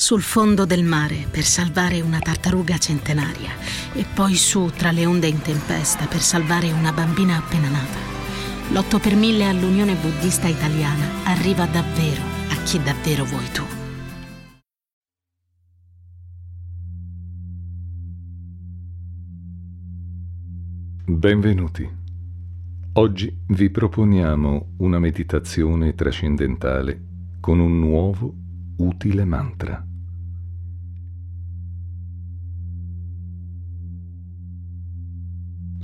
sul fondo del mare per salvare una tartaruga centenaria e poi su tra le onde in tempesta per salvare una bambina appena nata. L'8 per mille all'Unione Buddista Italiana arriva davvero a chi davvero vuoi tu. Benvenuti. Oggi vi proponiamo una meditazione trascendentale con un nuovo utile mantra.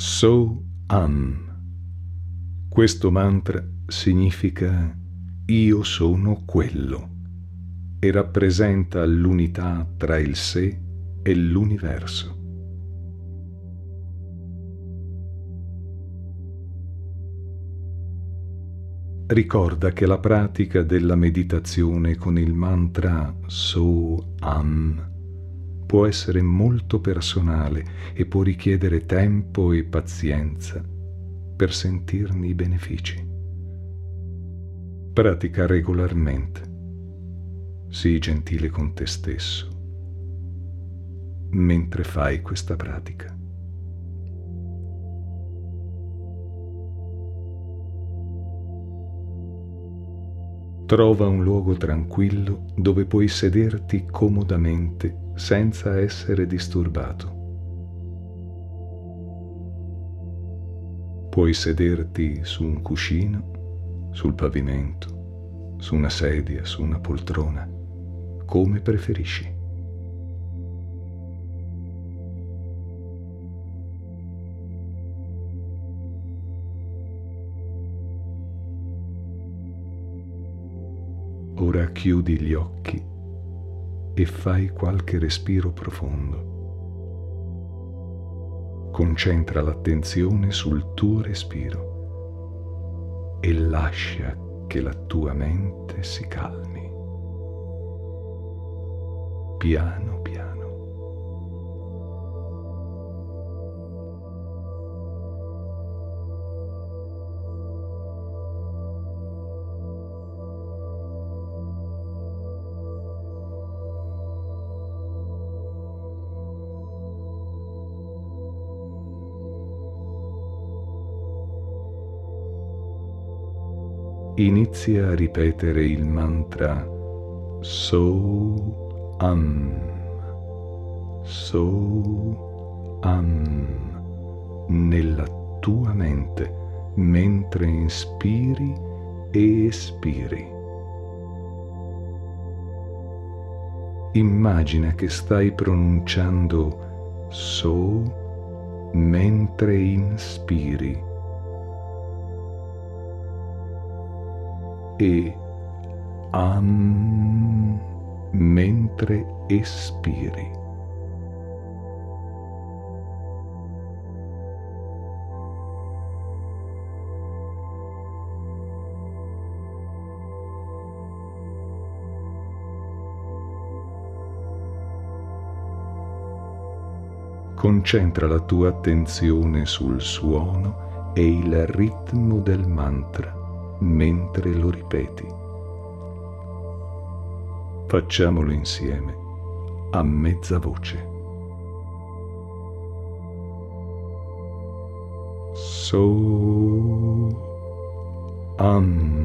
So Am. Questo mantra significa io sono quello e rappresenta l'unità tra il sé e l'universo. Ricorda che la pratica della meditazione con il mantra So Am può essere molto personale e può richiedere tempo e pazienza per sentirne i benefici. Pratica regolarmente. Sii gentile con te stesso mentre fai questa pratica. Trova un luogo tranquillo dove puoi sederti comodamente senza essere disturbato. Puoi sederti su un cuscino, sul pavimento, su una sedia, su una poltrona, come preferisci. Ora chiudi gli occhi e fai qualche respiro profondo. Concentra l'attenzione sul tuo respiro e lascia che la tua mente si calmi. Piano piano. Inizia a ripetere il mantra So Am, So Am. Nella tua mente mentre inspiri e espiri. Immagina che stai pronunciando So mentre inspiri e am mentre espiri. Concentra la tua attenzione sul suono e il ritmo del mantra mentre lo ripeti. Facciamolo insieme a mezza voce. So Am.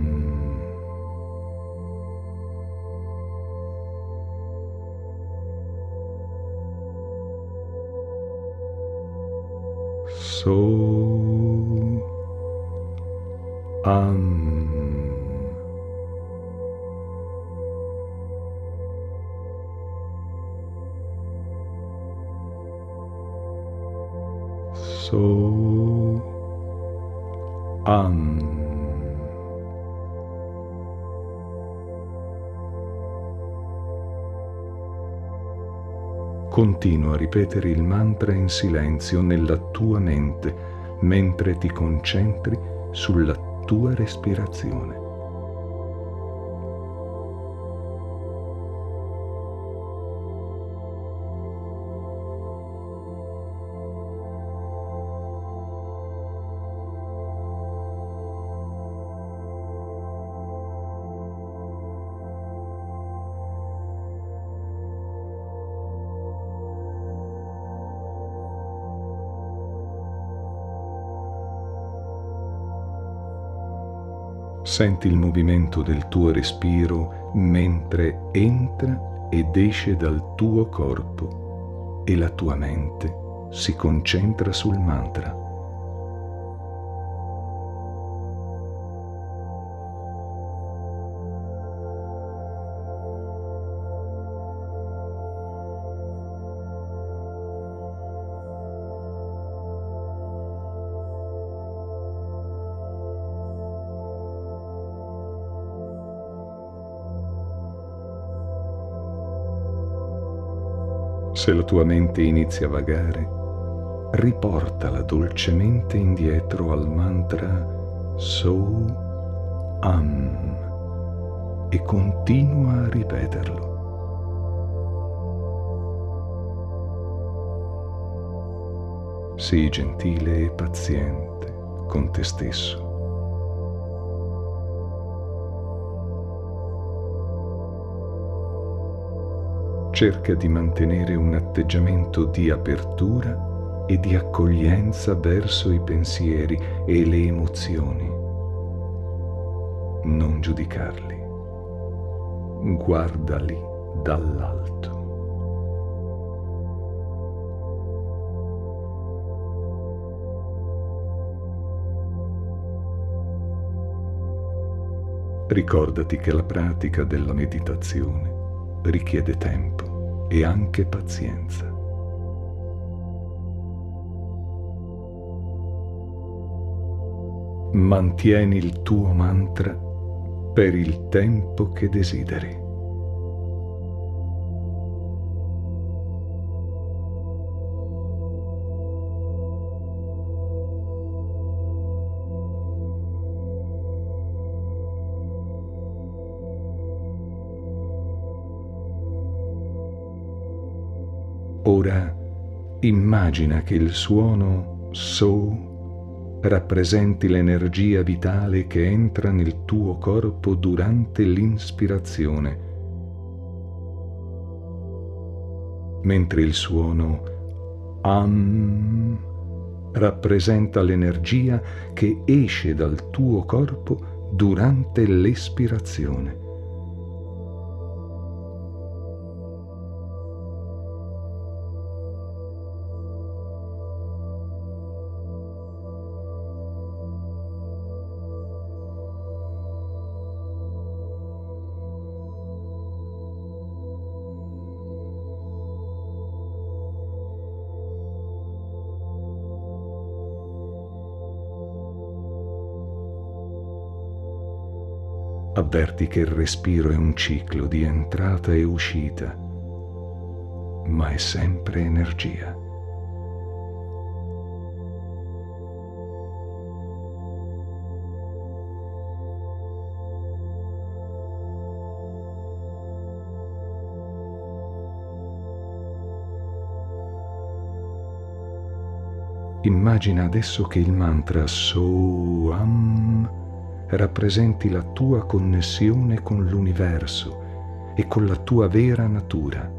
So Um. So. Um. Continua a ripetere il mantra in silenzio nella tua mente mentre ti concentri sulla respirazione. Senti il movimento del tuo respiro mentre entra ed esce dal tuo corpo e la tua mente si concentra sul mantra. Se la tua mente inizia a vagare, riportala dolcemente indietro al mantra So Am e continua a ripeterlo. Sii gentile e paziente con te stesso. Cerca di mantenere un atteggiamento di apertura e di accoglienza verso i pensieri e le emozioni. Non giudicarli, guardali dall'alto. Ricordati che la pratica della meditazione richiede tempo e anche pazienza. Mantieni il tuo mantra per il tempo che desideri. Ora immagina che il suono So rappresenti l'energia vitale che entra nel tuo corpo durante l'inspirazione, mentre il suono Am rappresenta l'energia che esce dal tuo corpo durante l'espirazione. Avverti che il respiro è un ciclo di entrata e uscita, ma è sempre energia. Immagina adesso che il mantra So-Am rappresenti la tua connessione con l'universo e con la tua vera natura.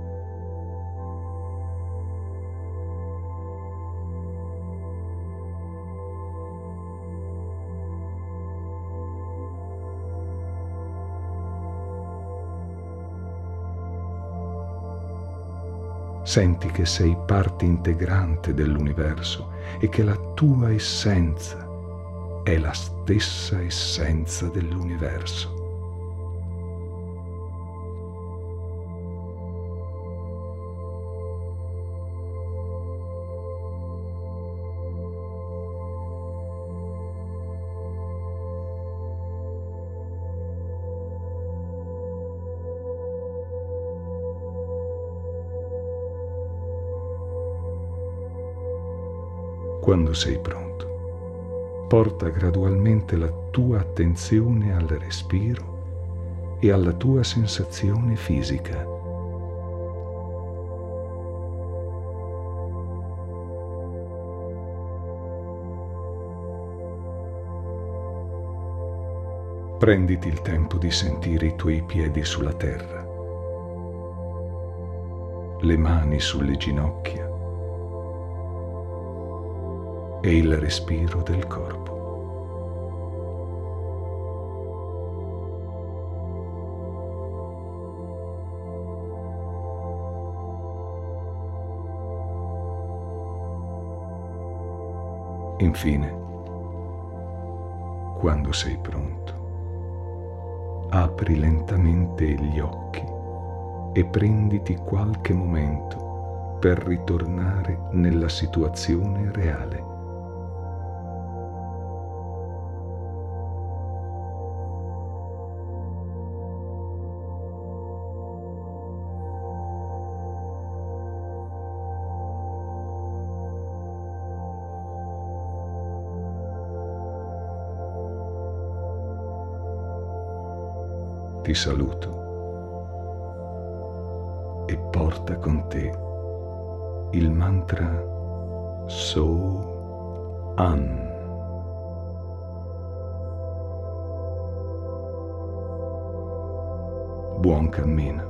Senti che sei parte integrante dell'universo e che la tua essenza è la stessa essenza dell'universo. Quando sei pronto porta gradualmente la tua attenzione al respiro e alla tua sensazione fisica. Prenditi il tempo di sentire i tuoi piedi sulla terra, le mani sulle ginocchia e il respiro del corpo. Infine, quando sei pronto, apri lentamente gli occhi e prenditi qualche momento per ritornare nella situazione reale. Ti saluto e porta con te il mantra So An. Buon cammino.